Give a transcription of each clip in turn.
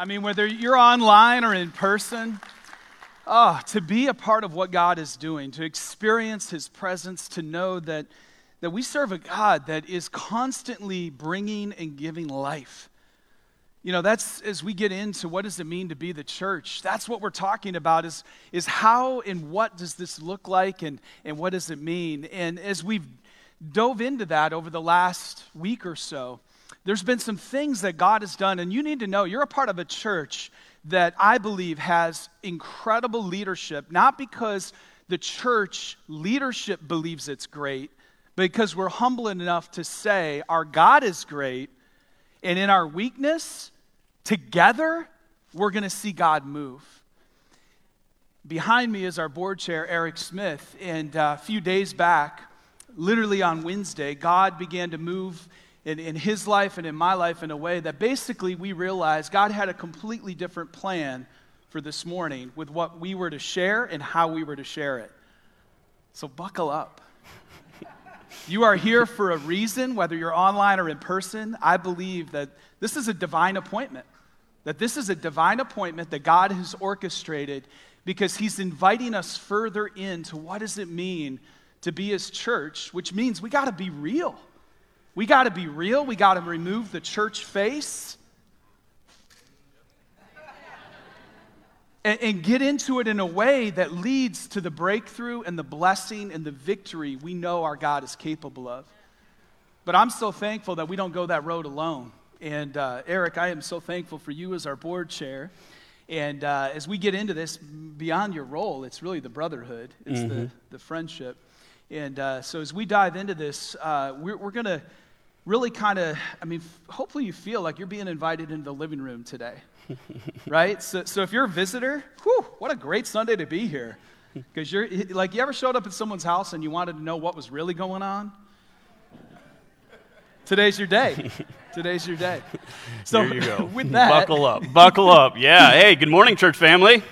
I mean, whether you're online or in person, oh, to be a part of what God is doing, to experience His presence, to know that, that we serve a God that is constantly bringing and giving life. You know, that's as we get into what does it mean to be the church, that's what we're talking about is, is how and what does this look like and, and what does it mean? And as we've dove into that over the last week or so, there's been some things that God has done, and you need to know you're a part of a church that I believe has incredible leadership, not because the church leadership believes it's great, but because we're humble enough to say our God is great, and in our weakness, together, we're going to see God move. Behind me is our board chair, Eric Smith, and uh, a few days back, literally on Wednesday, God began to move in, in his life and in my life in a way that basically we realized God had a completely different plan for this morning with what we were to share and how we were to share it. So buckle up. you are here for a reason, whether you're online or in person. I believe that this is a divine appointment, that this is a divine appointment that God has orchestrated because he's inviting us further into what does it mean to be his church, which means we got to be real. We got to be real. We got to remove the church face and, and, get into it in a way that leads to the breakthrough and the blessing and the victory we know our God is capable of. But I'm so thankful that we don't go that road alone. And uh, Eric, I am so thankful for you as our board chair. And uh, as we get into this, beyond your role, it's really the brotherhood, it's mm-hmm. the, the friendship. And uh, so as we dive into this, uh, we're, we're going to really kind of, I mean, hopefully you feel like you're being invited into the living room today, right? So, so if you're a visitor, whew, what a great Sunday to be here. Because you're, like, you ever showed up at someone's house and you wanted to know what was really going on? Today's your day. Today's your day. So, there you go. with that, buckle up. Buckle up. Yeah. Hey, good morning, church family.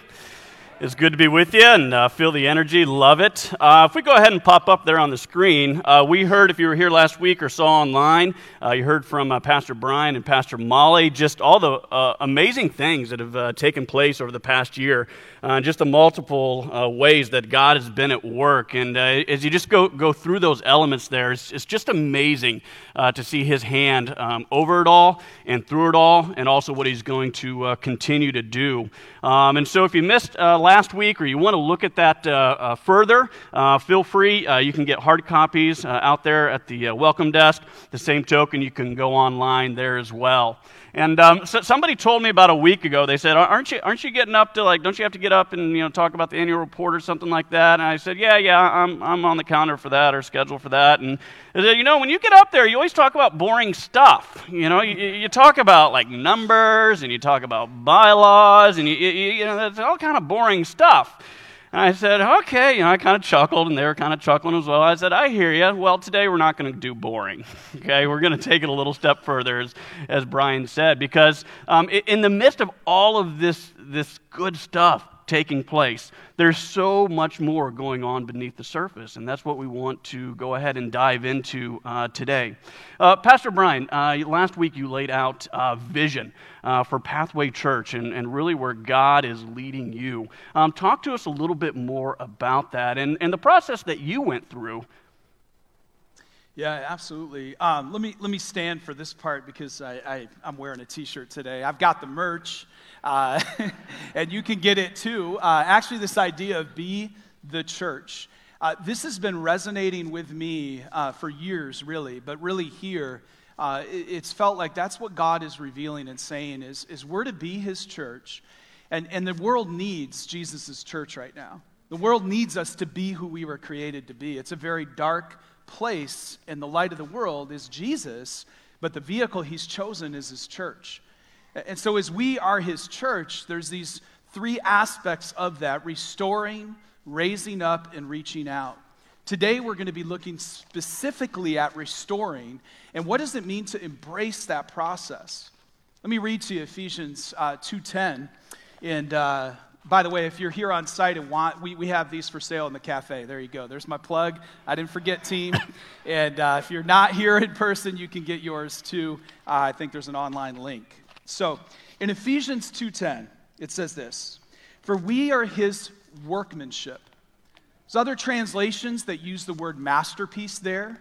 It's good to be with you and uh, feel the energy. Love it. Uh, if we go ahead and pop up there on the screen, uh, we heard, if you were here last week or saw online, uh, you heard from uh, Pastor Brian and Pastor Molly just all the uh, amazing things that have taken place over the past year, just the multiple ways that God has been at work. And as you just go, go through those elements there, it's, it's just amazing to see His hand um, over it all and through it all, and also what He's going to continue to do. Um, and so if you missed last week or you want to look at that uh, uh, further, uh, feel free. Uh, you can get hard copies uh, out there at the welcome desk. The same token, you can go online there as well. And um, so somebody told me about a week ago, they said, aren't you, aren't you getting up to, like, don't you have to get up and, you know, talk about the annual report or something like that? And I said, yeah, yeah, I'm, I'm on the calendar for that or schedule for that. And they said, you know, when you get up there, you always talk about boring stuff. You know, you, you talk about, like, numbers and you talk about bylaws and, you, you, you know, it's all kind of boring stuff. And I said, okay. You know, I kind of chuckled, and they were kind of chuckling as well. I said, I hear you. Well, today we're not going to do boring. okay, we're going to take it a little step further, as, as Brian said, because um, in the midst of all of this, this good stuff, taking place. There's so much more going on beneath the surface, and that's what we want to go ahead and dive into uh, today. Uh, Pastor Brian, uh, last week you laid out vision uh, for Pathway Church and, and really where God is leading you. Um, talk to us a little bit more about that and, and the process that you went through yeah, absolutely. Um, let me let me stand for this part because I, I am wearing a T-shirt today. I've got the merch, uh, and you can get it too. Uh, actually, this idea of be the church. Uh, this has been resonating with me uh, for years, really, but really here, uh, it, it's felt like that's what God is revealing and saying is, is we're to be His church, and, and the world needs Jesus' church right now. The world needs us to be who we were created to be. It's a very dark place in the light of the world is Jesus, but the vehicle he's chosen is his church. And so, as we are his church, there's these three aspects of that restoring, raising up, and reaching out. Today, we're going to be looking specifically at restoring and what does it mean to embrace that process. Let me read to you Ephesians uh, 2.10. And uh, by the way, if you're here on site and want, we, we have these for sale in the cafe. There you go. There's my plug. I didn't forget, team. and uh, if you're not here in person, you can get yours too. Uh, I think there's an online link. So, In Ephesians 2:10, it says this: "For we are his workmanship." There's other translations that use the word masterpiece there.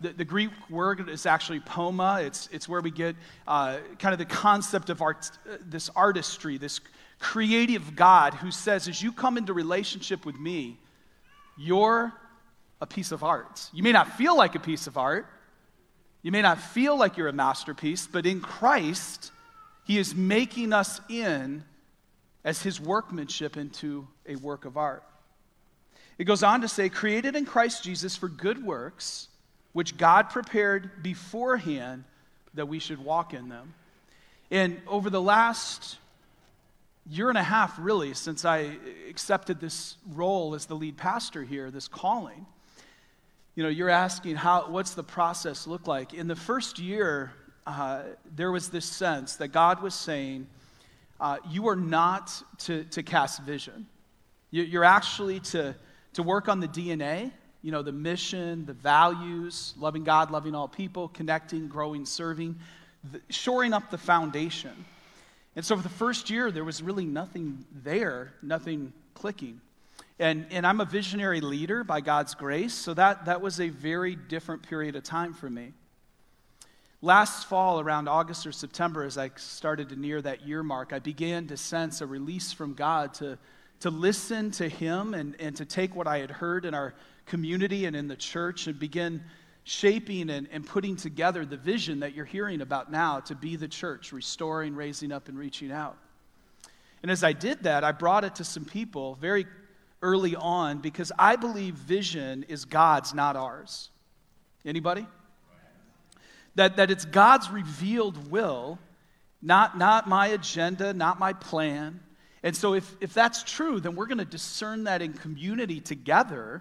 The, the Greek word is actually poiema. It's, it's where we get uh, kind of the concept of art, uh, this artistry, this creative God who says, as you come into relationship with me, you're a piece of art. You may not feel like a piece of art, you may not feel like you're a masterpiece, but in Christ, He is making us in as His workmanship into a work of art. It goes on to say, created in Christ Jesus for good works, which God prepared beforehand that we should walk in them. And over the last year and a half, really, since I accepted this role as the lead pastor here, this calling, you know, you're asking how, what's the process look like? In the first year, uh, there was this sense that God was saying, uh, you are not to, to cast vision. You, are actually to, to work on the DNA, you know, the mission, the values, loving God, loving all people, connecting, growing, serving, the, shoring up the foundation. And so for the first year, there was really nothing there, nothing clicking. And, and I'm a visionary leader by God's grace, so that, that was a very different period of time for me. Last fall, around August or September, as I started to near that year mark, I began to sense a release from God to, to listen to Him and, and to take what I had heard in our community and in the church and begin shaping and, and putting together the vision that you're hearing about now to be the church, restoring, raising up, and reaching out. And as I did that, I brought it to some people very early on because I believe vision is God's, not ours. Anybody? That, that it's God's revealed will, not, not my agenda, not my plan. And so, if, if that's true, then we're going to discern that in community together.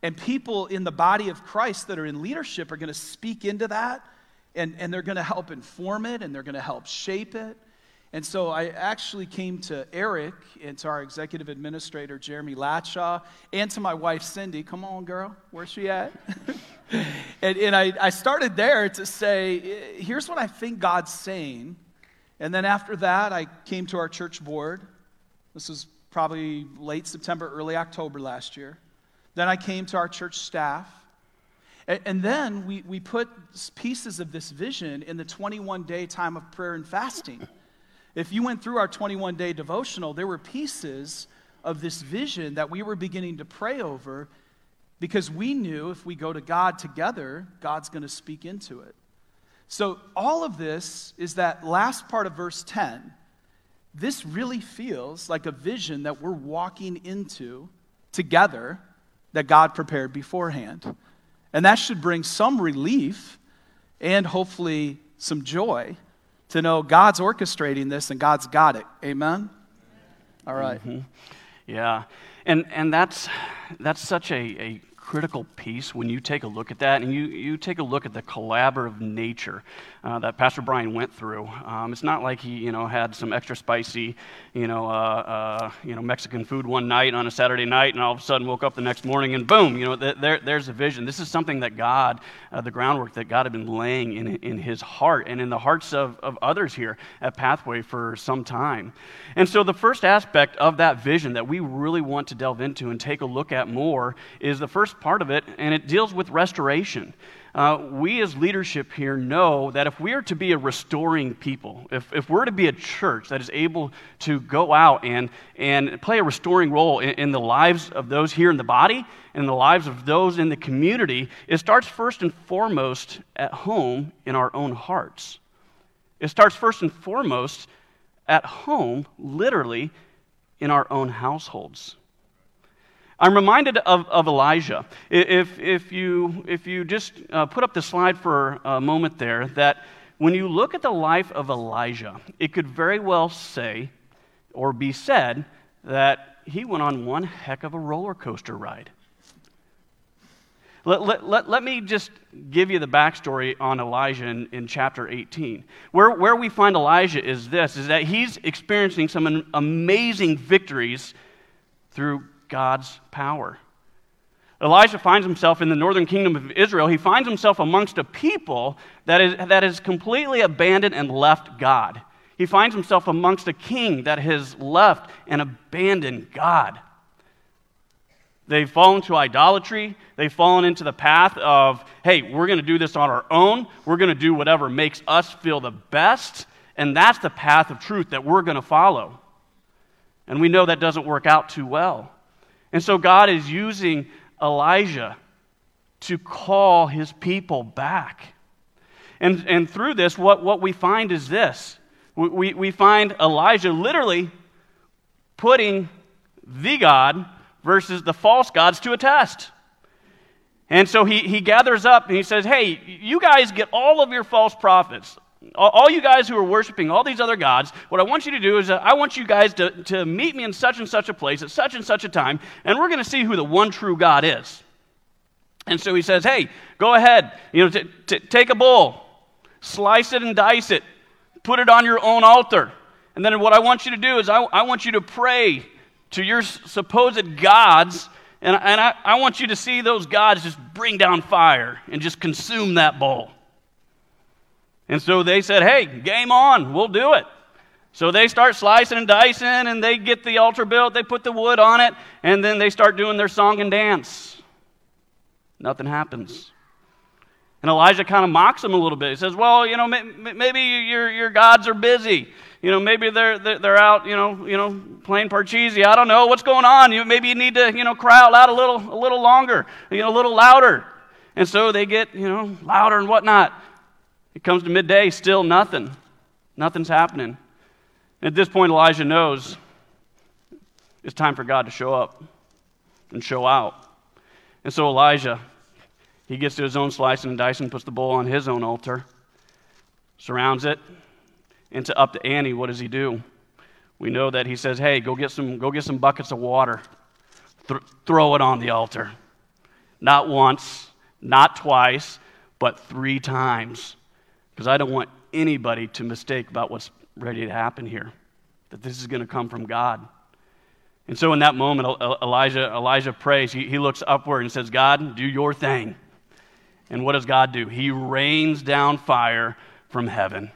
And people in the body of Christ that are in leadership are going to speak into that, and, and they're going to help inform it, and they're going to help shape it. And so I actually came to Eric and to our executive administrator, Jeremy Latshaw, and to my wife, Cindy. Come on, girl, where's she at? and, and I, I started there to say, here's what I think God's saying. And then after that, I came to our church board. This was probably late September, early October last year. Then I came to our church staff. And, and then we, we put pieces of this vision in the 21 day time of prayer and fasting. If you went through our 21 day devotional, there were pieces of this vision that we were beginning to pray over because we knew if we go to God together, God's going to speak into it. So, all of this is that last part of verse 10. This really feels like a vision that we're walking into together that God prepared beforehand. And that should bring some relief and hopefully some joy to know God's orchestrating this and God's got it. Amen? All right. mm-hmm. Yeah. And, and that's, that's such a, a critical piece when you take a look at that and you, you take a look at the collaborative nature uh, that Pastor Brian went through. Um, it's not like he, you know, had some extra spicy, you know, uh, uh, you know, Mexican food one night on a Saturday night and all of a sudden woke up the next morning and boom, you know, th- there, there's a vision. This is something that God, uh, the groundwork that God had been laying in, in his heart and in the hearts of, of others here at Pathway for some time. And so the first aspect of that vision that we really want to delve into and take a look at more is the first part of it, and it deals with restoration. Uh, we as leadership here know that if we are to be a restoring people, if, if we're to be a church that is able to go out and, and play a restoring role in, in the lives of those here in the body and the lives of those in the community, it starts first and foremost at home in our own hearts. It starts first and foremost at home, literally, in our own households. I'm reminded of, of Elijah. If, if, you, if you just uh, put up the slide for a moment there, that when you look at the life of Elijah, it could very well say or be said that he went on one heck of a roller coaster ride. Let, let, let, let, me just give you the backstory on Elijah in, in chapter 18. Where, where we find Elijah is this, is that he's experiencing some amazing victories through God's power. Elijah finds himself in the northern kingdom of Israel. He finds himself amongst a people that is, that is completely abandoned and left God. He finds himself amongst a king that has left and abandoned God. They've fallen to idolatry. They've fallen into the path of, hey, we're going to do this on our own. We're going to do whatever makes us feel the best. And that's the path of truth that we're going to follow. And we know that doesn't work out too well. And so God is using Elijah to call his people back. And, and through this, what, what we find is this we, we, we find Elijah literally putting the God versus the false gods to a test. And so he, he gathers up and he says, Hey, you guys get all of your false prophets, all you guys who are worshiping all these other gods, what I want you to do is uh, I want you guys to, to meet me in such and such a place at such and such a time, and we're going to see who the one true God is. And so he says, Hey, go ahead, you know, t- t- take a bull, slice it and dice it, put it on your own altar. And then what I want you to do is I, I want you to pray to your supposed gods, and, and I, I want you to see those gods just bring down fire and just consume that bowl. And so they said, hey, game on, we'll do it. So they start slicing and dicing, and they get the altar built, they put the wood on it, and then they start doing their song and dance. Nothing happens. And Elijah kind of mocks them a little bit. He says, Well, you know, maybe your, your gods are busy. You know, maybe they're, they're out, you know, you know, playing Parcheesi. I don't know what's going on. You, maybe you need to, you know, cry out loud a little, a little longer, you know, a little louder. And so they get, you know, louder and whatnot. It comes to midday, still nothing. Nothing's happening. And At this point, Elijah knows it's time for God to show up and show out. And so Elijah, he gets to his own slicing and dicing, puts the bowl on his own altar, surrounds it, and to up to Annie, what does he do? We know that he says, "Hey, go get some, go get some buckets of water, Th- throw it on the altar." Not once, not twice, but three times, because I don't want anybody to mistake about what's ready to happen here, that this is going to come from God. And so, in that moment, Elijah, Elijah prays. He, he looks upward and says, "God, do your thing." And what does God do? He rains down fire from heaven.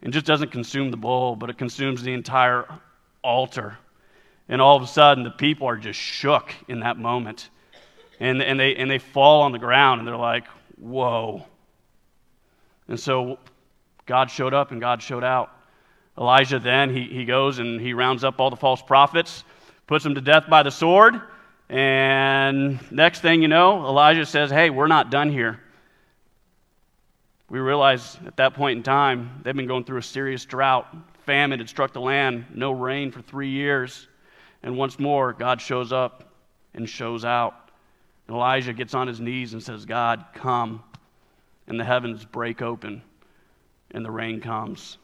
It just doesn't consume the bowl, but it consumes the entire altar. And all of a sudden, the people are just shook in that moment. And, and, they, and they fall on the ground and they're like, whoa. And so God showed up and God showed out. Elijah then, he, he goes and he rounds up all the false prophets, puts them to death by the sword. And next thing you know, Elijah says, Hey, we're not done here we realize at that point in time, they've been going through a serious drought. Famine had struck the land, no rain for three years. And once more, God shows up and shows out. Elijah gets on his knees and says, God, come. And the heavens break open, and the rain comes.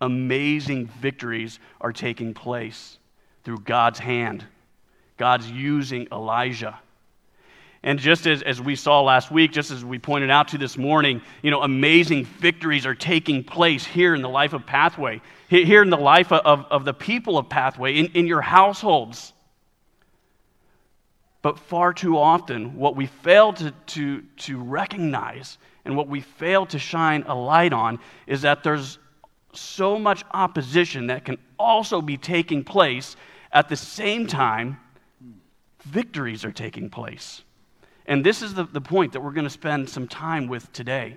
Amazing victories are taking place through God's hand. God's using Elijah. And just as, as we saw last week, just as we pointed out to this morning, you know, amazing victories are taking place here in the life of Pathway, here in the life of, of the people of Pathway, in, in your households. But far too often, what we fail to, to, to recognize and what we fail to shine a light on is that there's so much opposition that can also be taking place at the same time victories are taking place. And this is the, the point that we're going to spend some time with today.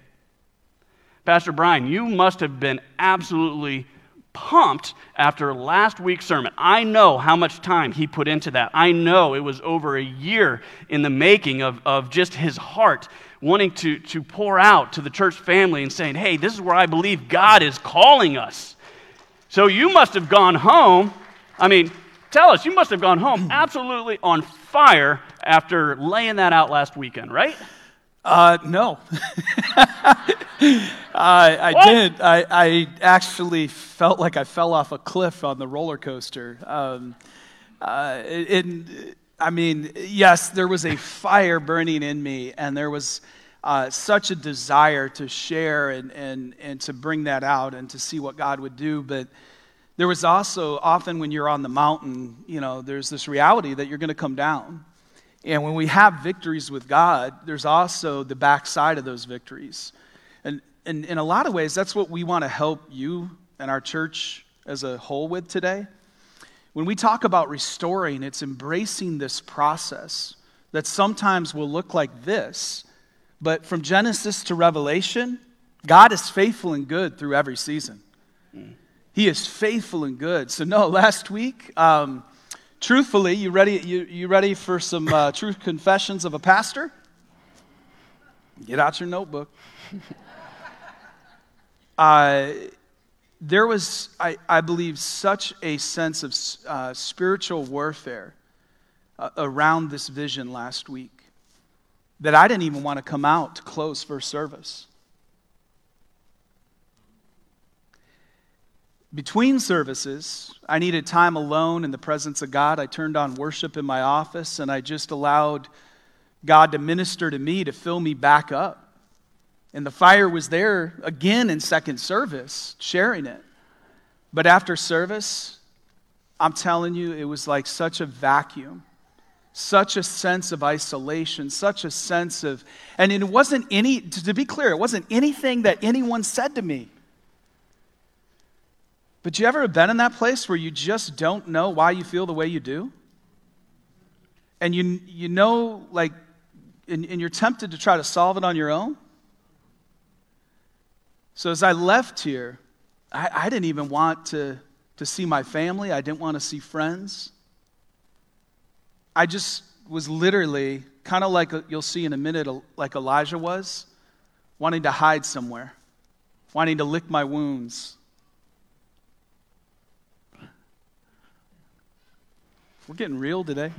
Pastor Brian, you must have been absolutely pumped after last week's sermon. I know how much time he put into that. I know it was over a year in the making of, of just his heart wanting to, to pour out to the church family and saying, hey, this is where I believe God is calling us. So you must have gone home. I mean, tell us, you must have gone home absolutely on fire after laying that out last weekend, right? Uh, no. I did. I, I, actually felt like I fell off a cliff on the roller coaster. Um, uh, and, I mean, yes, there was a fire burning in me, and there was uh, such a desire to share and, and, and to bring that out and to see what God would do. But there was also often when you're on the mountain, you know, there's this reality that you're going to come down. And when we have victories with God, there's also the backside of those victories. And in, in a lot of ways, that's what we want to help you and our church as a whole with today. When we talk about restoring, it's embracing this process that sometimes will look like this. But from Genesis to Revelation, God is faithful and good through every season. He is faithful and good. So, no, last week, um, truthfully, you ready, you, you ready for some uh, truth confessions of a pastor? Get out your notebook. uh, there was, I, I, believe, such a sense of uh, spiritual warfare uh, around this vision last week that I didn't even want to come out to close first service. Between services, I needed time alone in the presence of God. I turned on worship in my office and I just allowed God to minister to me to fill me back up. And the fire was there again in second service, sharing it. But after service, I'm telling you, it was like such a vacuum, such a sense of isolation, such a sense of, and it wasn't any, to be clear, it wasn't anything that anyone said to me. But you ever been in that place where you just don't know why you feel the way you do? And you, you know, like, and, and you're tempted to try to solve it on your own? So as I left here, I, I didn't even want to, to see my family, I didn't want to see friends. I just was literally kind of like you'll see in a minute, like Elijah was, wanting to hide somewhere, wanting to lick my wounds. We're getting real today.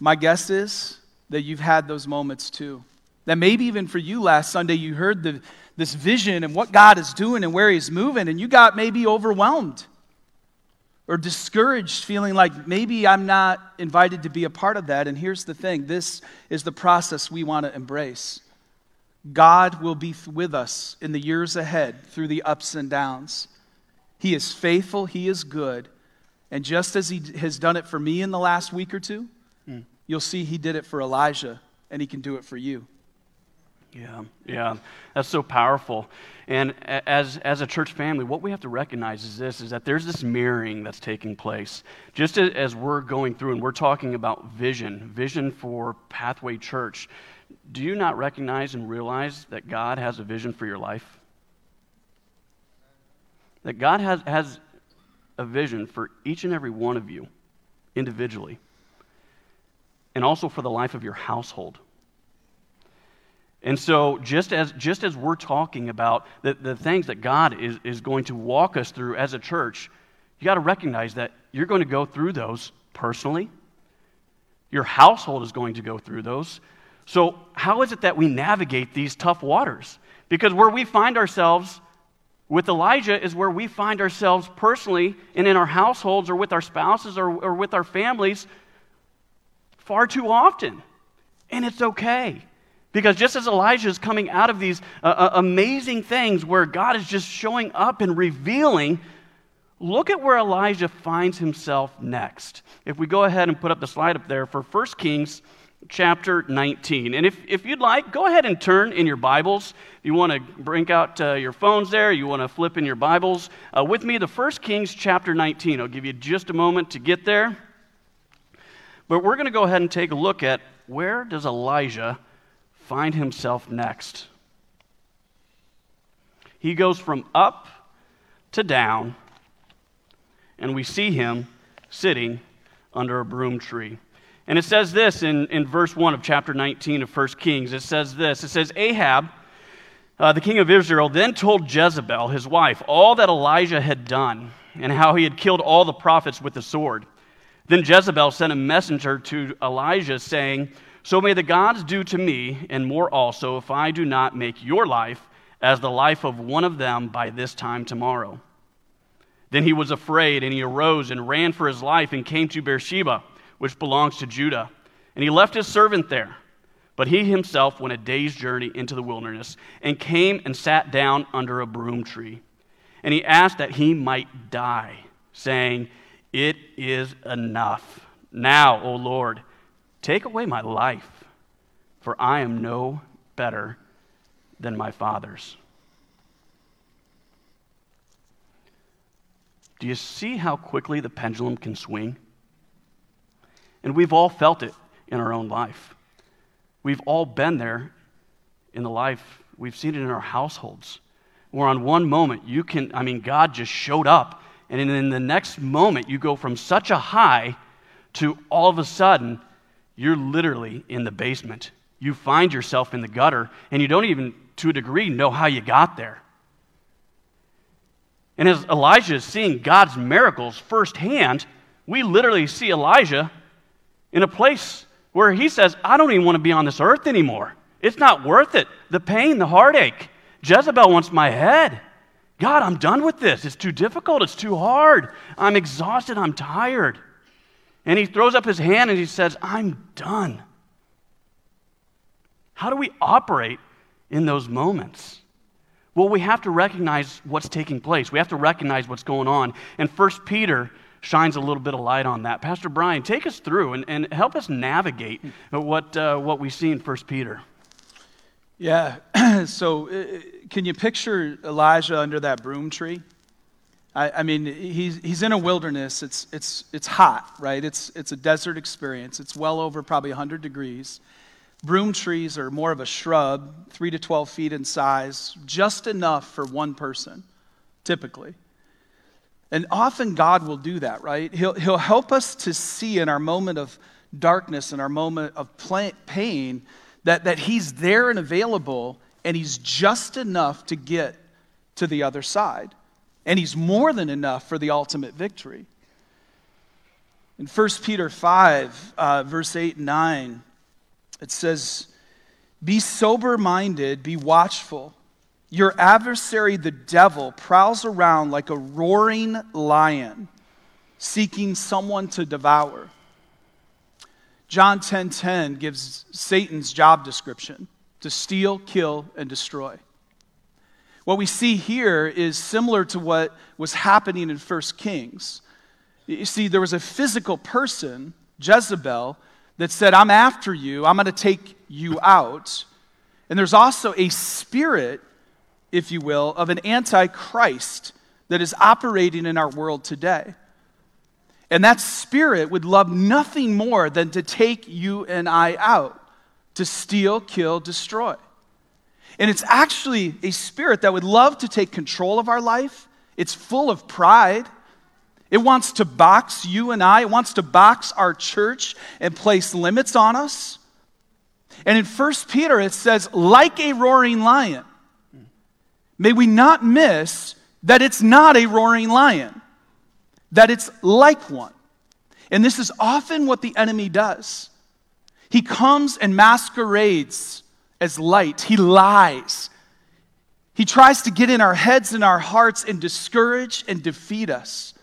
My guess is that you've had those moments too. That maybe even for you last Sunday, you heard the, this vision and what God is doing and where He's moving, and you got maybe overwhelmed or discouraged, feeling like maybe I'm not invited to be a part of that. And here's the thing this is the process we want to embrace. God will be with us in the years ahead through the ups and downs. He is faithful, He is good. And just as He has done it for me in the last week or two, mm. you'll see He did it for Elijah, and He can do it for you. Yeah, yeah, that's so powerful. And as, as a church family, what we have to recognize is this is that there's this mirroring that's taking place. Just as we're going through and we're talking about vision, vision for Pathway Church, do you not recognize and realize that God has a vision for your life? That God has, has a vision for each and every one of you individually, and also for the life of your household. And so, just as, just as we're talking about the, the things that God is, is going to walk us through as a church, you got to recognize that you're going to go through those personally. Your household is going to go through those. So, how is it that we navigate these tough waters? Because where we find ourselves with Elijah is where we find ourselves personally and in our households or with our spouses or, or with our families far too often. And it's okay. Because just as Elijah is coming out of these uh, uh, amazing things where God is just showing up and revealing, look at where Elijah finds himself next. If we go ahead and put up the slide up there for 1 Kings chapter 19. And if, if you'd like, go ahead and turn in your Bibles. If you want to bring out uh, your phones there, you want to flip in your Bibles uh, with me to 1 Kings chapter 19. I'll give you just a moment to get there. But we're going to go ahead and take a look at where does Elijah find himself next. He goes from up to down, and we see him sitting under a broom tree. And it says this in, in verse 1 of chapter 19 of 1 Kings. It says this It says, Ahab, uh, the king of Israel, then told Jezebel, his wife, all that Elijah had done and how he had killed all the prophets with the sword. Then Jezebel sent a messenger to Elijah, saying, so may the gods do to me, and more also, if I do not make your life as the life of one of them by this time tomorrow. Then he was afraid, and he arose and ran for his life and came to Beersheba, which belongs to Judah. And he left his servant there. But he himself went a day's journey into the wilderness and came and sat down under a broom tree. And he asked that he might die, saying, It is enough. Now, O Lord, Take away my life, for I am no better than my fathers. Do you see how quickly the pendulum can swing? And we've all felt it in our own life. We've all been there in the life, we've seen it in our households, where on one moment you can, I mean, God just showed up, and in the next moment you go from such a high to all of a sudden you're literally in the basement. You find yourself in the gutter, and you don't even, to a degree, know how you got there. And as Elijah is seeing God's miracles firsthand, we literally see Elijah in a place where he says, I don't even want to be on this earth anymore. It's not worth it. The pain, the heartache. Jezebel wants my head. God, I'm done with this. It's too difficult. It's too hard. I'm exhausted. I'm tired. And he throws up his hand and he says, I'm done. How do we operate in those moments? Well, we have to recognize what's taking place. We have to recognize what's going on. And First Peter shines a little bit of light on that. Pastor Brian, take us through and, and help us navigate what, uh, what we see in First Peter. Yeah, so uh, can you picture Elijah under that broom tree? I, I, mean, he's, he's in a wilderness. It's, it's, it's hot, right? It's, it's a desert experience. It's well over probably 100 degrees. Broom trees are more of a shrub, 3 to 12 feet in size, just enough for one person, typically. And often God will do that, right? He'll, he'll help us to see in our moment of darkness and our moment of pain that, that He's there and available, and He's just enough to get to the other side. And He's more than enough for the ultimate victory. In 1 Peter 5, uh, verse 8 and 9, it says, Be sober minded, be watchful. Your adversary, the devil, prowls around like a roaring lion, seeking someone to devour. John 10:10 10, 10 gives Satan's job description to steal, kill, and destroy. What we see here is similar to what was happening in 1 Kings. You see, there was a physical person, Jezebel, that said, I'm after you, I'm going to take you out. And there's also a spirit, if you will, of an antichrist that is operating in our world today. And that spirit would love nothing more than to take you and I out, to steal, kill, destroy. And it's actually a spirit that would love to take control of our life. It's full of pride. It wants to box you and I, it wants to box our church and place limits on us. And in 1 Peter, it says, like a roaring lion. May we not miss that it's not a roaring lion, that it's like one. And this is often what the enemy does. He comes and masquerades as light, he lies. He tries to get in our heads and our hearts and discourage and defeat us.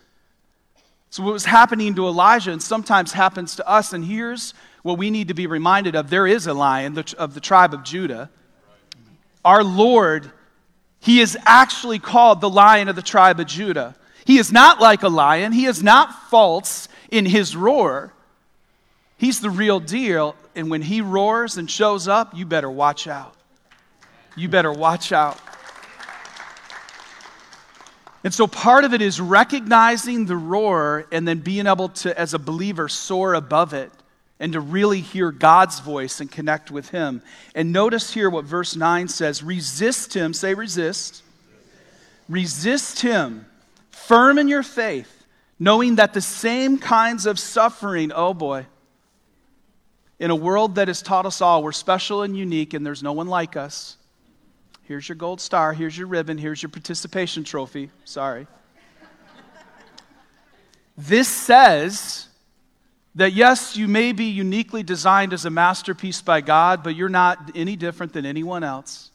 So, what was happening to Elijah and sometimes happens to us, and here's what we need to be reminded of there is a lion of the tribe of Judah. Our Lord, He is actually called the lion of the tribe of Judah. He is not like a lion, He is not false in His roar. He's the real deal, and when He roars and shows up, you better watch out. You better watch out. And so part of it is recognizing the roar and then being able to, as a believer, soar above it and to really hear God's voice and connect with Him. And notice here what verse 9 says resist Him, say resist. Resist Him, firm in your faith, knowing that the same kinds of suffering, oh boy, in a world that has taught us all we're special and unique and there's no one like us Here's your gold star. Here's your ribbon. Here's your participation trophy. Sorry. this says that yes, you may be uniquely designed as a masterpiece by God, but you're not any different than anyone else.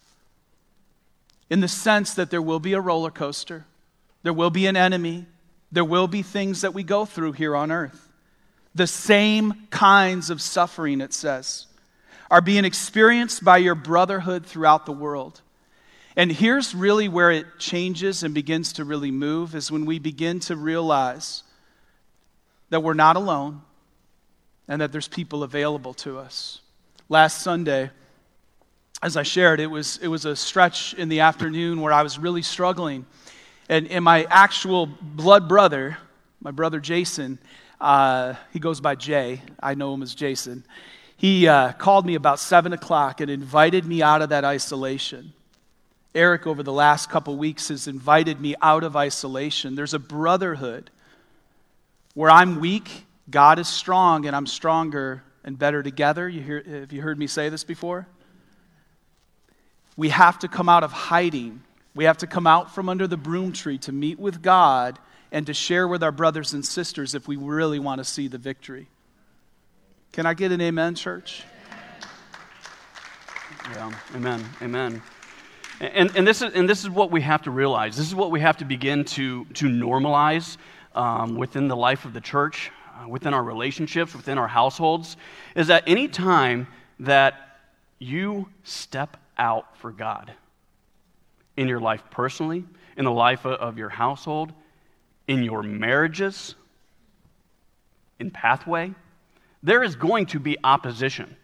In the sense that there will be a roller coaster, there will be an enemy, there will be things that we go through here on earth. The same kinds of suffering, it says, are being experienced by your brotherhood throughout the world. And here's really where it changes and begins to really move is when we begin to realize that we're not alone and that there's people available to us. Last Sunday, as I shared, it was, it was a stretch in the afternoon where I was really struggling. And, and my actual blood brother, my brother Jason, uh, he goes by Jay. I know him as Jason. He uh, called me about 7 o'clock and invited me out of that isolation. Eric, over the last couple weeks, has invited me out of isolation. There's a brotherhood where I'm weak, God is strong, and I'm stronger and better together. You hear, have you heard me say this before? We have to come out of hiding. We have to come out from under the broom tree to meet with God and to share with our brothers and sisters if we really want to see the victory. Can I get an amen, church? Yeah, amen, amen. And, and, this is, and this is what we have to realize. This is what we have to begin to, to normalize um, within the life of the church, Uh, within our relationships, within our households, is that any time that you step out for God in your life personally, in the life of your household, in your marriages, in pathway, there is going to be opposition.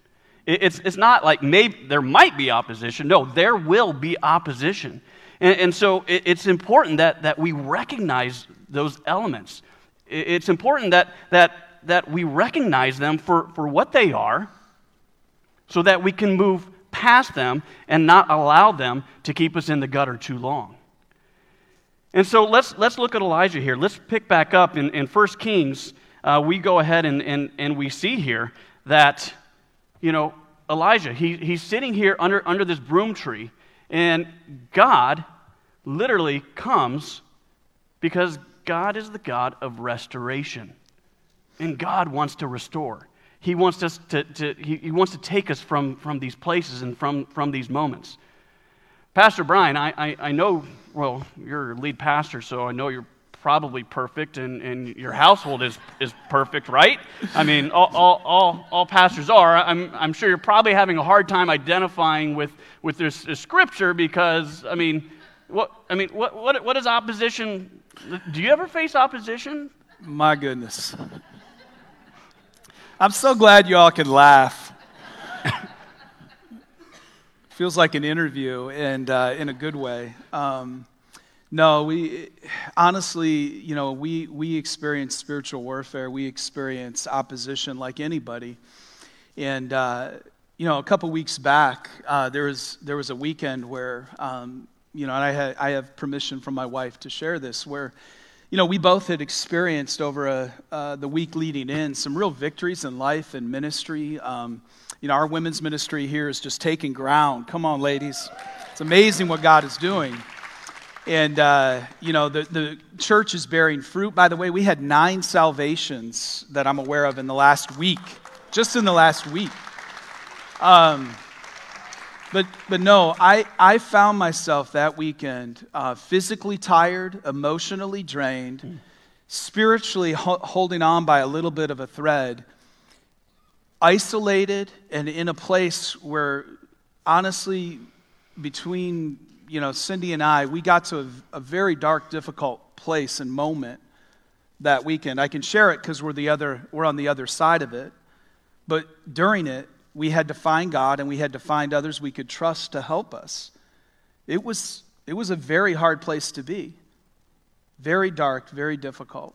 It's, it's not like maybe there might be opposition. No, there will be opposition. And, and so it, it's important that, that we recognize those elements. It's important that, that, that we recognize them for, for what they are so that we can move past them and not allow them to keep us in the gutter too long. And so let's, let's look at Elijah here. Let's pick back up in, in 1 Kings. Uh, we go ahead and, and, and we see here that, you know, Elijah, he, he's sitting here under, under this broom tree, and God literally comes because God is the God of restoration. And God wants to restore. He wants, us to, to he, he, wants to take us from, from these places and from, from these moments. Pastor Brian, I, I, I know, well, you're lead pastor, so I know you're probably perfect and, and your household is, is perfect, right? I mean, all, all, all, all, pastors are. I'm, I'm sure you're probably having a hard time identifying with, with this, this scripture because, I mean, what, I mean, what, what, what is opposition? Do you ever face opposition? My goodness. I'm so glad you all can laugh. Feels like an interview, and uh, in a good way. Um, no, we honestly, you know, we we experience spiritual warfare. We experience opposition like anybody, and uh, you know, a couple weeks back, uh, there was there was a weekend where, um, you know, and I had I have permission from my wife to share this where you know, we both had experienced over a, uh, the week leading in some real victories in life and ministry. Um, you know, our women's ministry here is just taking ground. Come on, ladies. It's amazing what God is doing. And, uh, you know, the, the church is bearing fruit. By the way, we had nine salvations that I'm aware of in the last week, just in the last week. Um, but, but no, I, I found myself that weekend uh, physically tired, emotionally drained, mm. spiritually ho- holding on by a little bit of a thread, isolated and in a place where, honestly, between you know Cindy and I, we got to a, a very dark, difficult place and moment that weekend. I can share it because we're the other we're on the other side of it. But during it, we had to find God and we had to find others we could trust to help us. It was, it was a very hard place to be. Very dark, very difficult.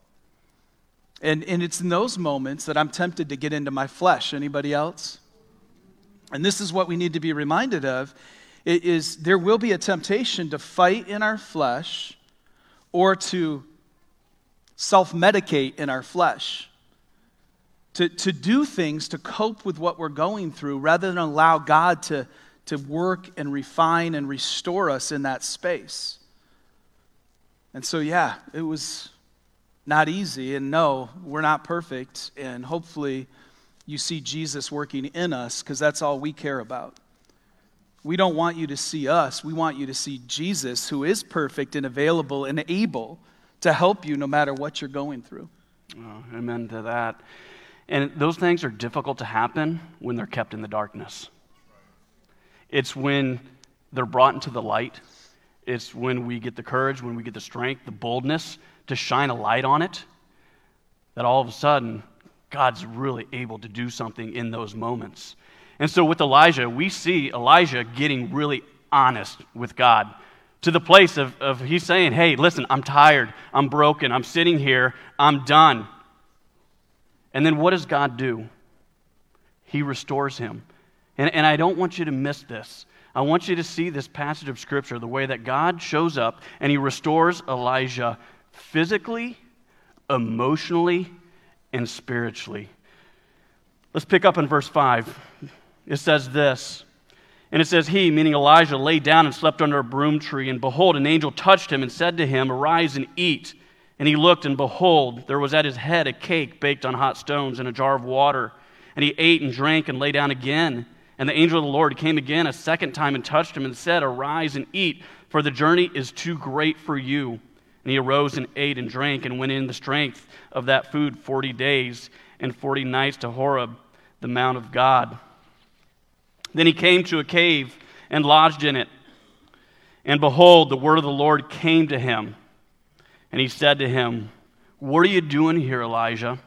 And, and it's in those moments that I'm tempted to get into my flesh. Anybody else? And this is what we need to be reminded of it is there will be a temptation to fight in our flesh or to self-medicate in our flesh to, to do things to cope with what we're going through rather than allow God to, to work and refine and restore us in that space. And so, yeah, it was not easy. And no, we're not perfect. And hopefully, you see Jesus working in us because that's all we care about. We don't want you to see us. We want you to see Jesus, who is perfect and available and able to help you no matter what you're going through. Oh, amen to that. And those things are difficult to happen when they're kept in the darkness. It's when they're brought into the light. It's when we get the courage, when we get the strength, the boldness to shine a light on it, that all of a sudden God's really able to do something in those moments. And so with Elijah, we see Elijah getting really honest with God to the place of, of he's saying, Hey, listen, I'm tired. I'm broken. I'm sitting here. I'm done. And then what does God do? He restores him. And, and I don't want you to miss this. I want you to see this passage of Scripture, the way that God shows up and he restores Elijah physically, emotionally, and spiritually. Let's pick up in verse 5. It says this. And it says, He, meaning Elijah, lay down and slept under a broom tree. And behold, an angel touched him and said to him, Arise and eat. And he looked, and behold, there was at his head a cake baked on hot stones and a jar of water. And he ate and drank and lay down again. And the angel of the Lord came again a second time and touched him and said, Arise and eat, for the journey is too great for you. And he arose and ate and drank and went in the strength of that food forty days and forty nights to Horeb, the Mount of God. Then he came to a cave and lodged in it. And behold, the word of the Lord came to him. And he said to him, What are you doing here, Elijah?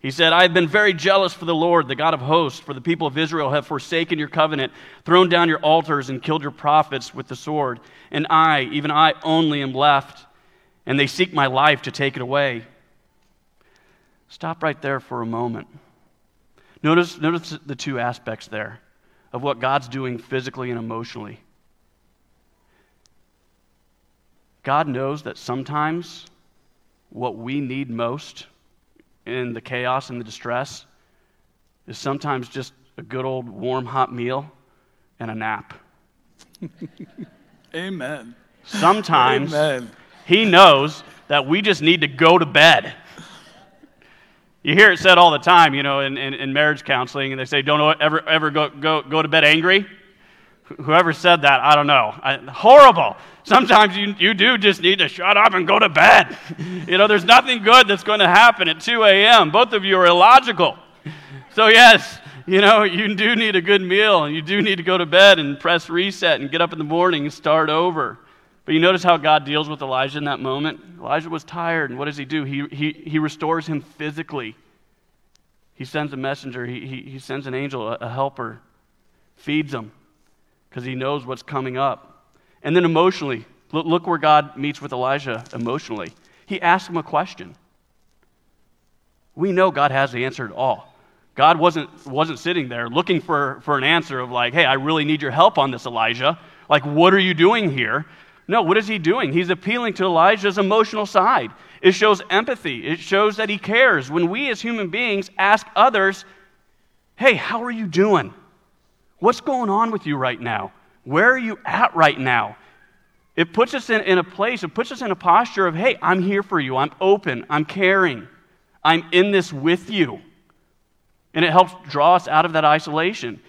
He said, I have been very jealous for the Lord, the God of hosts, for the people of Israel have forsaken your covenant, thrown down your altars, and killed your prophets with the sword. And I, even I only, am left, and they seek my life to take it away. Stop right there for a moment. Notice, notice the two aspects there of what God's doing physically and emotionally. God knows that sometimes what we need most in the chaos and the distress is sometimes just a good old warm, hot meal and a nap. Amen. Sometimes Amen. He knows that we just need to go to bed. You hear it said all the time, you know, in, in, in marriage counseling, and they say, don't ever, ever go, go, go to bed angry. Whoever said that, I don't know. I, horrible. Sometimes you, you do just need to shut up and go to bed. you know, there's nothing good that's going to happen at 2 a.m. Both of you are illogical. So, yes, you know, you do need a good meal, and you do need to go to bed and press reset and get up in the morning and start over. But you notice how God deals with Elijah in that moment? Elijah was tired, and what does he do? He, he, he restores him physically. He sends a messenger, he, he, he sends an angel, a, a helper, feeds him because he knows what's coming up. And then emotionally, look, look where God meets with Elijah emotionally. He asks him a question. We know God has the answer to all. God wasn't, wasn't sitting there looking for, for an answer of, like, hey, I really need your help on this, Elijah. Like, what are you doing here? No, what is he doing? He's appealing to Elijah's emotional side. It shows empathy, it shows that he cares. When we as human beings ask others, hey, how are you doing? What's going on with you right now? Where are you at right now? It puts us in, in a place, it puts us in a posture of, hey, I'm here for you. I'm open. I'm caring. I'm in this with you. And it helps draw us out of that isolation.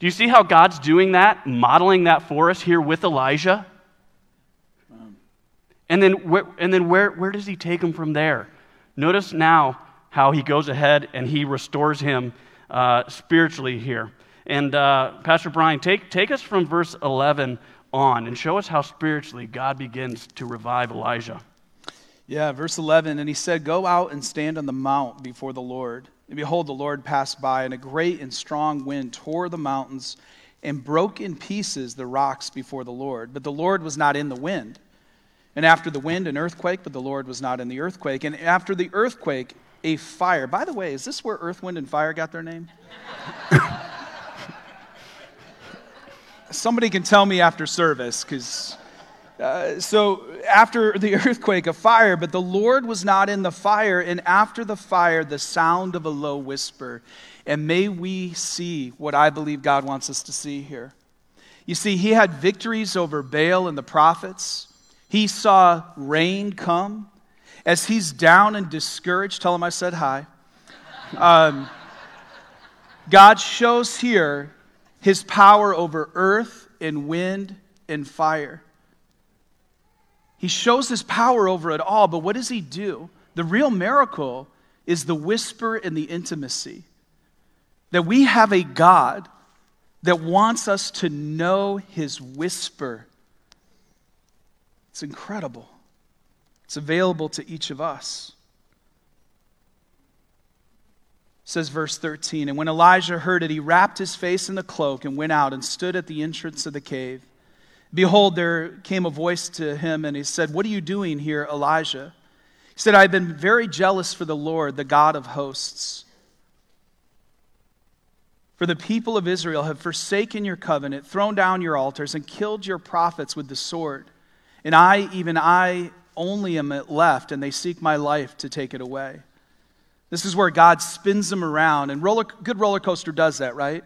Do you see how God's doing that, modeling that for us here with Elijah? And then, where, and then where, where does he take him from there? Notice now how he goes ahead and he restores him uh, spiritually here. And uh, Pastor Brian, take, take us from verse 11 on and show us how spiritually God begins to revive Elijah. Yeah, verse 11. And he said, Go out and stand on the mount before the Lord. And behold, the Lord passed by, and a great and strong wind tore the mountains and broke in pieces the rocks before the Lord. But the Lord was not in the wind. And after the wind, an earthquake, but the Lord was not in the earthquake. And after the earthquake, a fire. By the way, is this where earth, wind, and fire got their name? Somebody can tell me after service, because. Uh, so after the earthquake, a fire, but the Lord was not in the fire, and after the fire, the sound of a low whisper. And may we see what I believe God wants us to see here. You see, he had victories over Baal and the prophets. He saw rain come. As he's down and discouraged, tell him I said hi. Um, God shows here his power over earth and wind and fire. He shows his power over it all, but what does he do? The real miracle is the whisper and the intimacy. That we have a God that wants us to know his whisper it's incredible. It's available to each of us. Says verse 13. And when Elijah heard it, he wrapped his face in the cloak and went out and stood at the entrance of the cave. Behold, there came a voice to him, and he said, What are you doing here, Elijah? He said, I've been very jealous for the Lord, the God of hosts. For the people of Israel have forsaken your covenant, thrown down your altars, and killed your prophets with the sword. And I, even I, only am left, and they seek my life to take it away. This is where God spins them around. And roller, good roller coaster does that, right?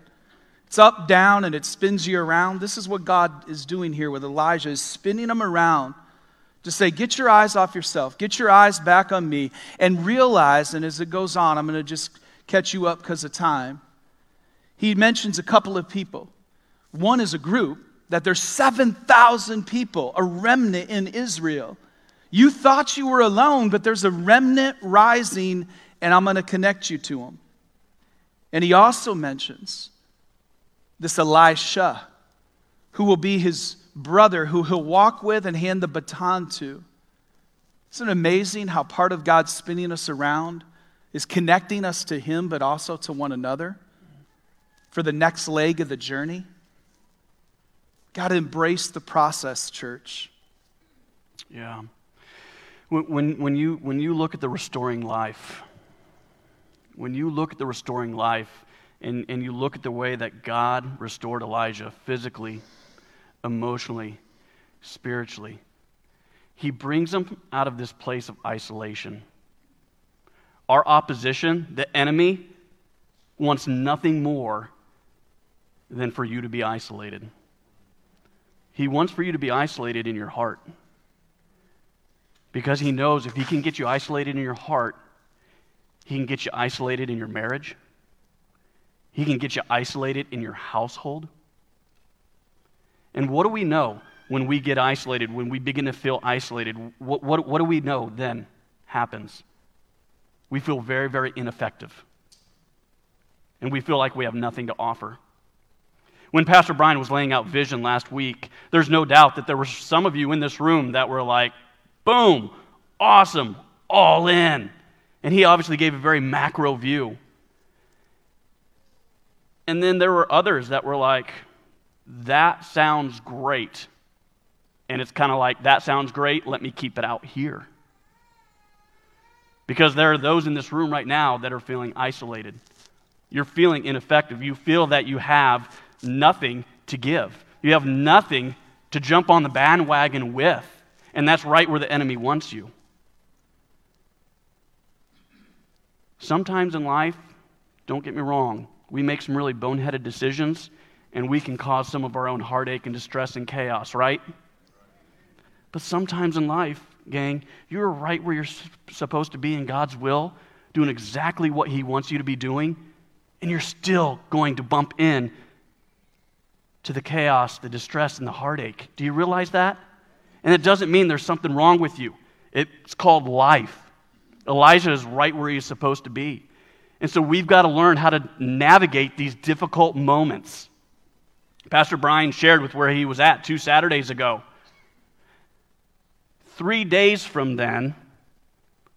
It's up, down, and it spins you around. This is what God is doing here with Elijah, is spinning them around to say, get your eyes off yourself, get your eyes back on me, and realize, and as it goes on, I'm going to just catch you up because of time. He mentions a couple of people. One is a group that there's 7,000 people, a remnant in Israel. You thought you were alone, but there's a remnant rising and I'm going to connect you to him. And he also mentions this Elisha, who will be his brother, who he'll walk with and hand the baton to. Isn't it amazing how part of God spinning us around is connecting us to him, but also to one another for the next leg of the journey? Got to embrace the process, church. Yeah. When, when, when, you, when you look at the restoring life, when you look at the restoring life and, and you look at the way that God restored Elijah physically, emotionally, spiritually, he brings him out of this place of isolation. Our opposition, the enemy, wants nothing more than for you to be isolated. He wants for you to be isolated in your heart. Because he knows if he can get you isolated in your heart, he can get you isolated in your marriage. He can get you isolated in your household. And what do we know when we get isolated, when we begin to feel isolated? What, what, what do we know then happens? We feel very, very ineffective. And we feel like we have nothing to offer. When Pastor Brian was laying out vision last week, there's no doubt that there were some of you in this room that were like, boom, awesome, all in. And he obviously gave a very macro view. And then there were others that were like, that sounds great. And it's kind of like, that sounds great, let me keep it out here. Because there are those in this room right now that are feeling isolated. You're feeling ineffective. You feel that you have nothing to give, you have nothing to jump on the bandwagon with. And that's right where the enemy wants you. Sometimes in life, don't get me wrong, we make some really boneheaded decisions and we can cause some of our own heartache and distress and chaos, right? But sometimes in life, gang, you're right where you're supposed to be in God's will, doing exactly what He wants you to be doing, and you're still going to bump in to the chaos, the distress, and the heartache. Do you realize that? And it doesn't mean there's something wrong with you, it's called life. Elijah is right where he's supposed to be. And so we've got to learn how to navigate these difficult moments. Pastor Brian shared with where he was at two Saturdays ago. Three days from then,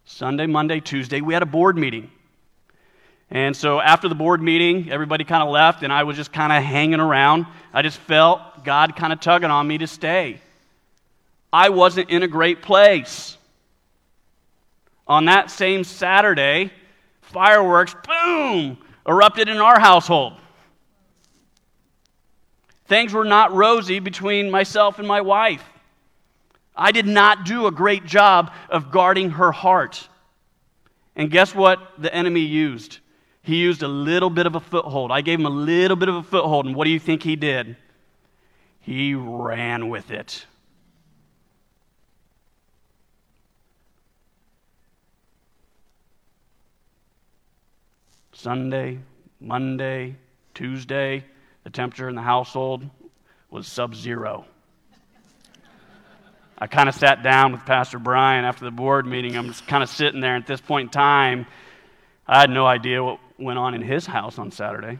Sunday, Monday, Tuesday, we had a board meeting. And so after the board meeting, everybody kind of left, and I was just kind of hanging around. I just felt God kind of tugging on me to stay. I wasn't in a great place. On that same Saturday, fireworks, boom, erupted in our household. Things were not rosy between myself and my wife. I did not do a great job of guarding her heart. And guess what the enemy used? He used a little bit of a foothold. I gave him a little bit of a foothold, and what do you think he did? He ran with it. Sunday, Monday, Tuesday, the temperature in the household was sub zero. I kind of sat down with Pastor Brian after the board meeting. I'm just kind of sitting there. At this point in time, I had no idea what went on in his house on Saturday.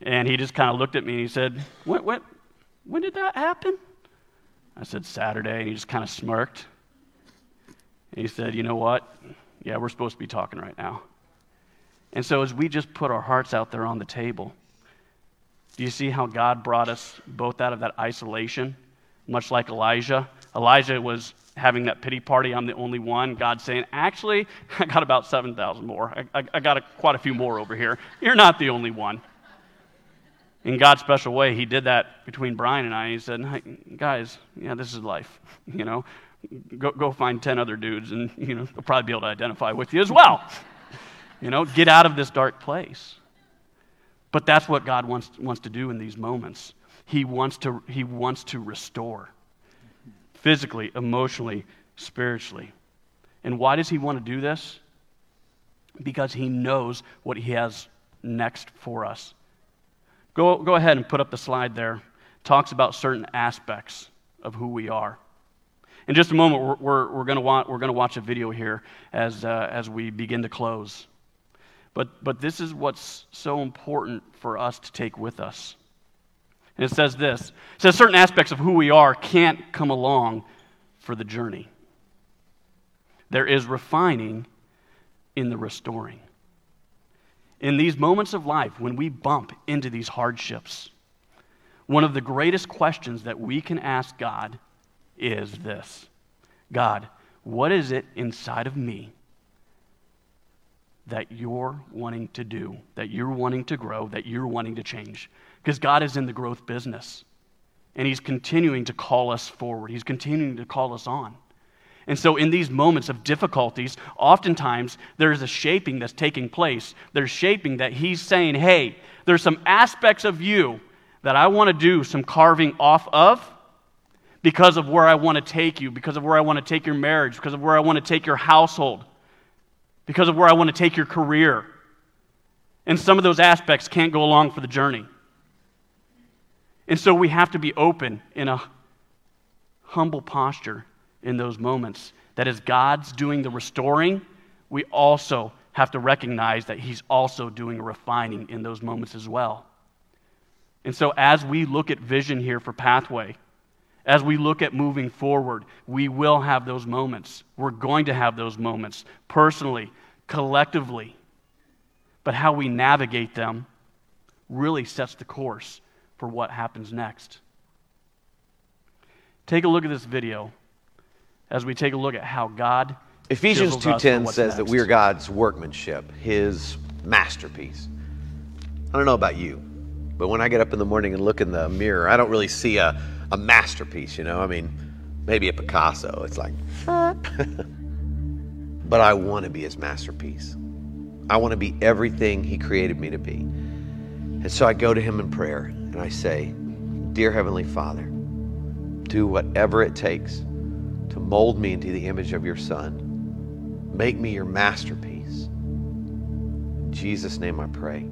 And he just kind of looked at me and he said, what, what, When did that happen? I said, Saturday. And he just kind of smirked. And he said, You know what? Yeah, we're supposed to be talking right now. And so, as we just put our hearts out there on the table, do you see how God brought us both out of that isolation, much like Elijah? Elijah was having that pity party. I'm the only one. God saying, Actually, I got about 7,000 more. I, I, I got a, quite a few more over here. You're not the only one. In God's special way, He did that between Brian and I. He said, Guys, yeah, this is life. You know, go, go find 10 other dudes, and, you know, they'll probably be able to identify with you as well. You know, get out of this dark place. But that's what God wants, wants to do in these moments. He wants to, he wants to restore physically, emotionally, spiritually. And why does he want to do this? Because he knows what he has next for us. Go, go ahead and put up the slide there. Talks about certain aspects of who we are. In just a moment, we're, we're, we're going to watch a video here as, uh, as we begin to close. But, but this is what's so important for us to take with us. And it says this it says certain aspects of who we are can't come along for the journey. There is refining in the restoring. In these moments of life, when we bump into these hardships, one of the greatest questions that we can ask God is this God, what is it inside of me that you're wanting to do, that you're wanting to grow, that you're wanting to change? Because God is in the growth business. And He's continuing to call us forward, He's continuing to call us on. And so, in these moments of difficulties, oftentimes there's a shaping that's taking place. There's shaping that He's saying, hey, there's some aspects of you that I want to do some carving off of because of where I want to take you, because of where I want to take your marriage, because of where I want to take your household, because of where I want to take your career. And some of those aspects can't go along for the journey. And so we have to be open in a humble posture in those moments. That as God's doing the restoring, we also have to recognize that He's also doing refining in those moments as well. And so, as we look at vision here for Pathway, as we look at moving forward, we will have those moments. We're going to have those moments personally, collectively. But how we navigate them really sets the course for what happens next. Take a look at this video as we take a look at how God Ephesians 2:10 says next. that we are God's workmanship, his masterpiece. I don't know about you, but when I get up in the morning and look in the mirror, I don't really see a, a masterpiece, you know? I mean, maybe a Picasso. It's like But I want to be his masterpiece. I want to be everything he created me to be. And so I go to him in prayer and I say, Dear Heavenly Father, do whatever it takes to mold me into the image of your Son. Make me your masterpiece. In Jesus' name I pray.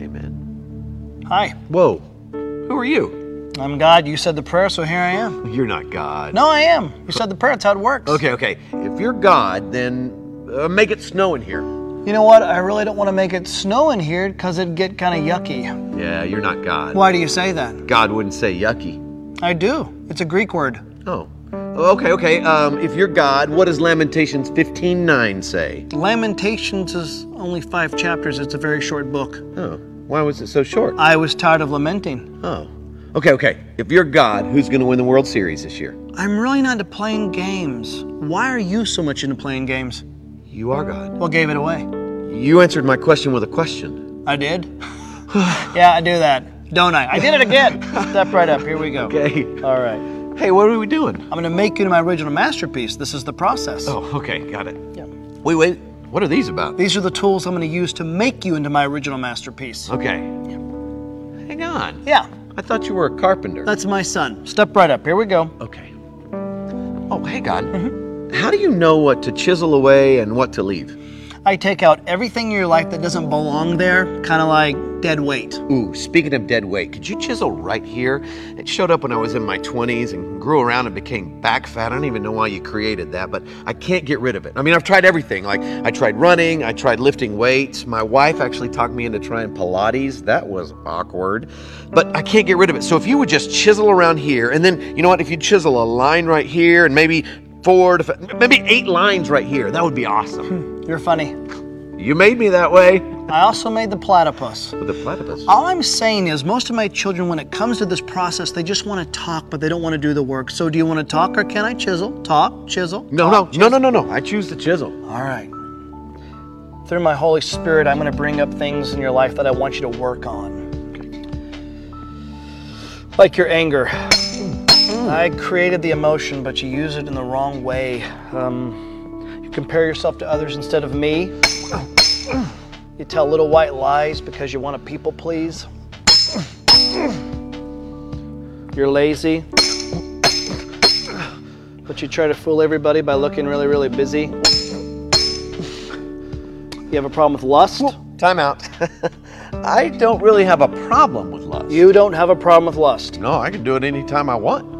Amen. Hi. Whoa. Who are you? I'm God. You said the prayer, so here I am. You're not God. No, I am. You said the prayer. That's how it works. Okay, okay. If you're God, then uh, make it snow in here. You know what? I really don't want to make it snow in here because it'd get kind of yucky. Yeah, you're not God. Why do you say that? God wouldn't say yucky. I do. It's a Greek word. Oh. Okay, okay. Um, if you're God, what does Lamentations 15:9 say? Lamentations is only five chapters. It's a very short book. Oh. Why was it so short? I was tired of lamenting. Oh. Okay, okay. If you're God, who's going to win the World Series this year? I'm really not into playing games. Why are you so much into playing games? You are God. What gave it away? You answered my question with a question. I did? yeah, I do that, don't I? I did it again. Step right up. Here we go. Okay. All right. Hey, what are we doing? I'm going to make you into my original masterpiece. This is the process. Oh, okay. Got it. Yeah. Wait, wait. What are these about? These are the tools I'm going to use to make you into my original masterpiece. Okay. Yeah. Hang on. Yeah. I thought you were a carpenter. That's my son. Step right up. Here we go. Okay. Oh, hey, God. Mm-hmm. How do you know what to chisel away and what to leave? I take out everything in your life that doesn't belong there, kind of like dead weight. Ooh, speaking of dead weight, could you chisel right here? It showed up when I was in my 20s and grew around and became back fat. I don't even know why you created that, but I can't get rid of it. I mean, I've tried everything. Like, I tried running, I tried lifting weights. My wife actually talked me into trying Pilates. That was awkward, but I can't get rid of it. So if you would just chisel around here, and then, you know what, if you chisel a line right here and maybe four to maybe eight lines right here. That would be awesome. Hmm. You're funny. You made me that way. I also made the platypus. With the platypus. All I'm saying is, most of my children, when it comes to this process, they just want to talk, but they don't want to do the work. So, do you want to talk or can I chisel? Talk, chisel. No, talk, no, no, no, no, no. I choose the chisel. All right. Through my Holy Spirit, I'm going to bring up things in your life that I want you to work on. Like your anger. I created the emotion, but you use it in the wrong way. Um, compare yourself to others instead of me. You tell little white lies because you want to people please. You're lazy. But you try to fool everybody by looking really, really busy. You have a problem with lust? Time out. I don't really have a problem with lust. You don't have a problem with lust. No, I can do it anytime I want.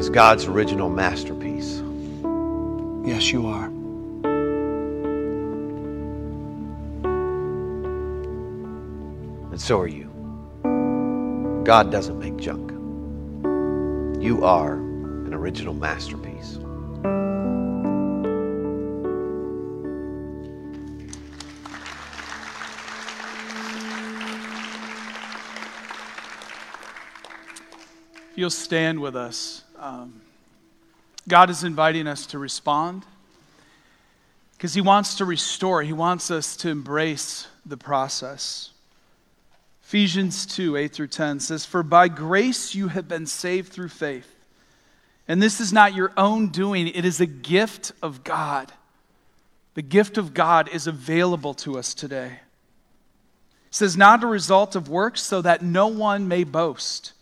is God's original masterpiece. Yes, you are. And so are you. God doesn't make junk. You are an original masterpiece. If you'll stand with us, um, God is inviting us to respond because He wants to restore, He wants us to embrace the process. Ephesians 2 8 through 10 says, For by grace you have been saved through faith. And this is not your own doing, it is a gift of God. The gift of God is available to us today. It says, Not a result of works, so that no one may boast.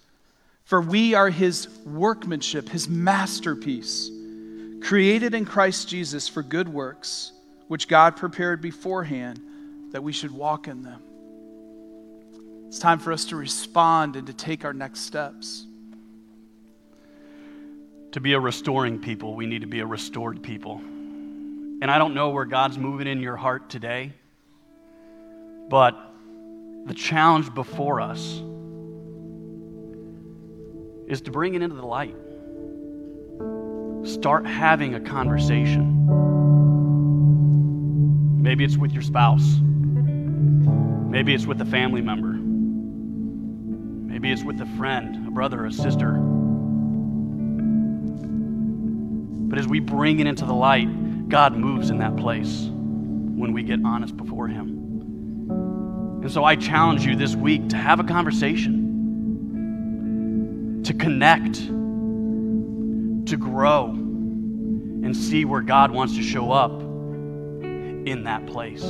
For we are his workmanship, his masterpiece, created in Christ Jesus for good works, which God prepared beforehand that we should walk in them. It's time for us to respond and to take our next steps. To be a restoring people, we need to be a restored people. And I don't know where God's moving in your heart today, but the challenge before us is to bring it into the light. Start having a conversation. Maybe it's with your spouse. Maybe it's with a family member. Maybe it's with a friend, a brother, a sister. But as we bring it into the light, God moves in that place when we get honest before Him. And so I challenge you this week to have a conversation, to connect, to grow, and see where God wants to show up in that place.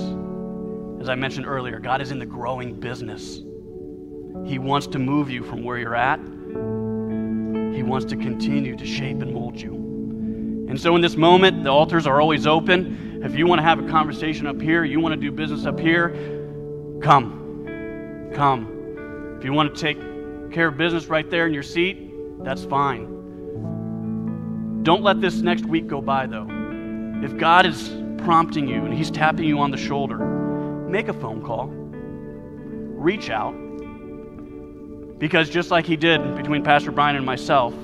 As I mentioned earlier, God is in the growing business. He wants to move you from where you're at. He wants to continue to shape and mold you. And so, in this moment, the altars are always open. If you want to have a conversation up here, you want to do business up here, come. Come. If you want to take care of business right there in your seat, that's fine. Don't let this next week go by, though. If God is prompting you and He's tapping you on the shoulder, make a phone call, reach out. Because just like He did between Pastor Brian and myself,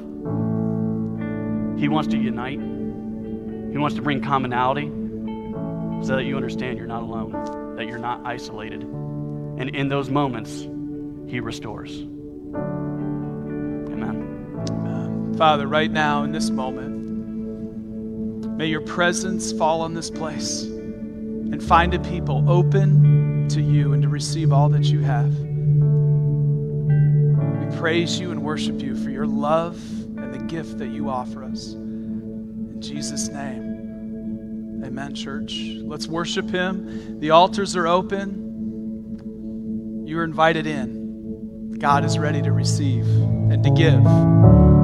He wants to unite, He wants to bring commonality so that you understand you're not alone, that you're not isolated. And in those moments, He restores. Father, right now in this moment, May your presence fall on this place and find a people open to you and to receive all that you have. We praise you and worship you for your love and the gift that you offer us. In Jesus' name, amen, church. Let's worship him. The altars are open. You are invited in. God is ready to receive and to give.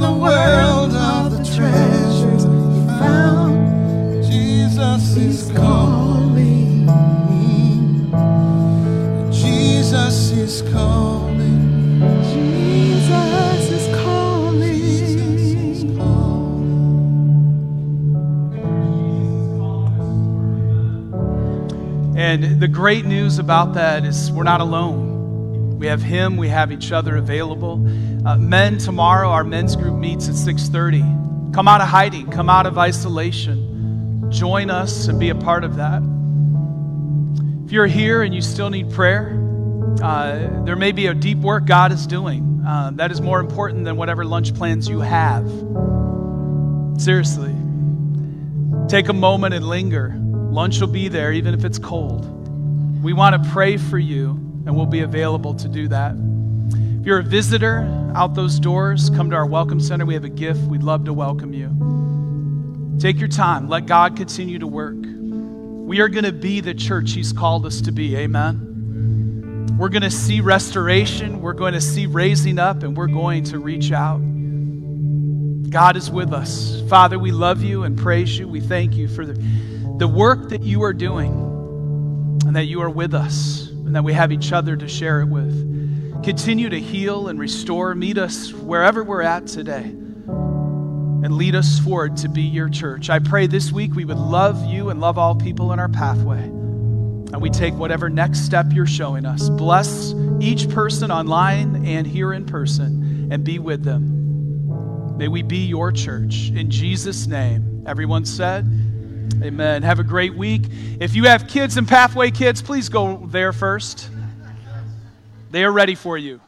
the world of the treasures he found. Jesus is calling. Jesus is calling. Jesus is calling. And the great news about that is we're not alone we have him, we have each other available. Uh, men, tomorrow our men's group meets at 6:30. Come out of hiding, come out of isolation. Join us and be a part of that. If you're here and you still need prayer, uh, there may be a deep work God is doing. Uh, that is more important than whatever lunch plans you have. Seriously. Take a moment and linger. Lunch will be there, even if it's cold. We want to pray for you, and we'll be available to do that. If you're a visitor out those doors, come to our Welcome Center. We have a gift. We'd love to welcome you. Take your time. Let God continue to work. We are going to be the church He's called us to be. Amen. We're going to see restoration. We're going to see raising up, and we're going to reach out. God is with us. Father, we love you and praise you. We thank you for the, the work that you are doing and that you are with us and that we have each other to share it with. Continue to heal and restore. Meet us wherever we're at today and lead us forward to be your church. I pray this week we would love you and love all people in our pathway. And we take whatever next step you're showing us. Bless each person online and here in person and be with them. May we be your church. In Jesus' name. Everyone said, Amen. Have a great week. If you have kids and Pathway kids, please go there first. They are ready for you.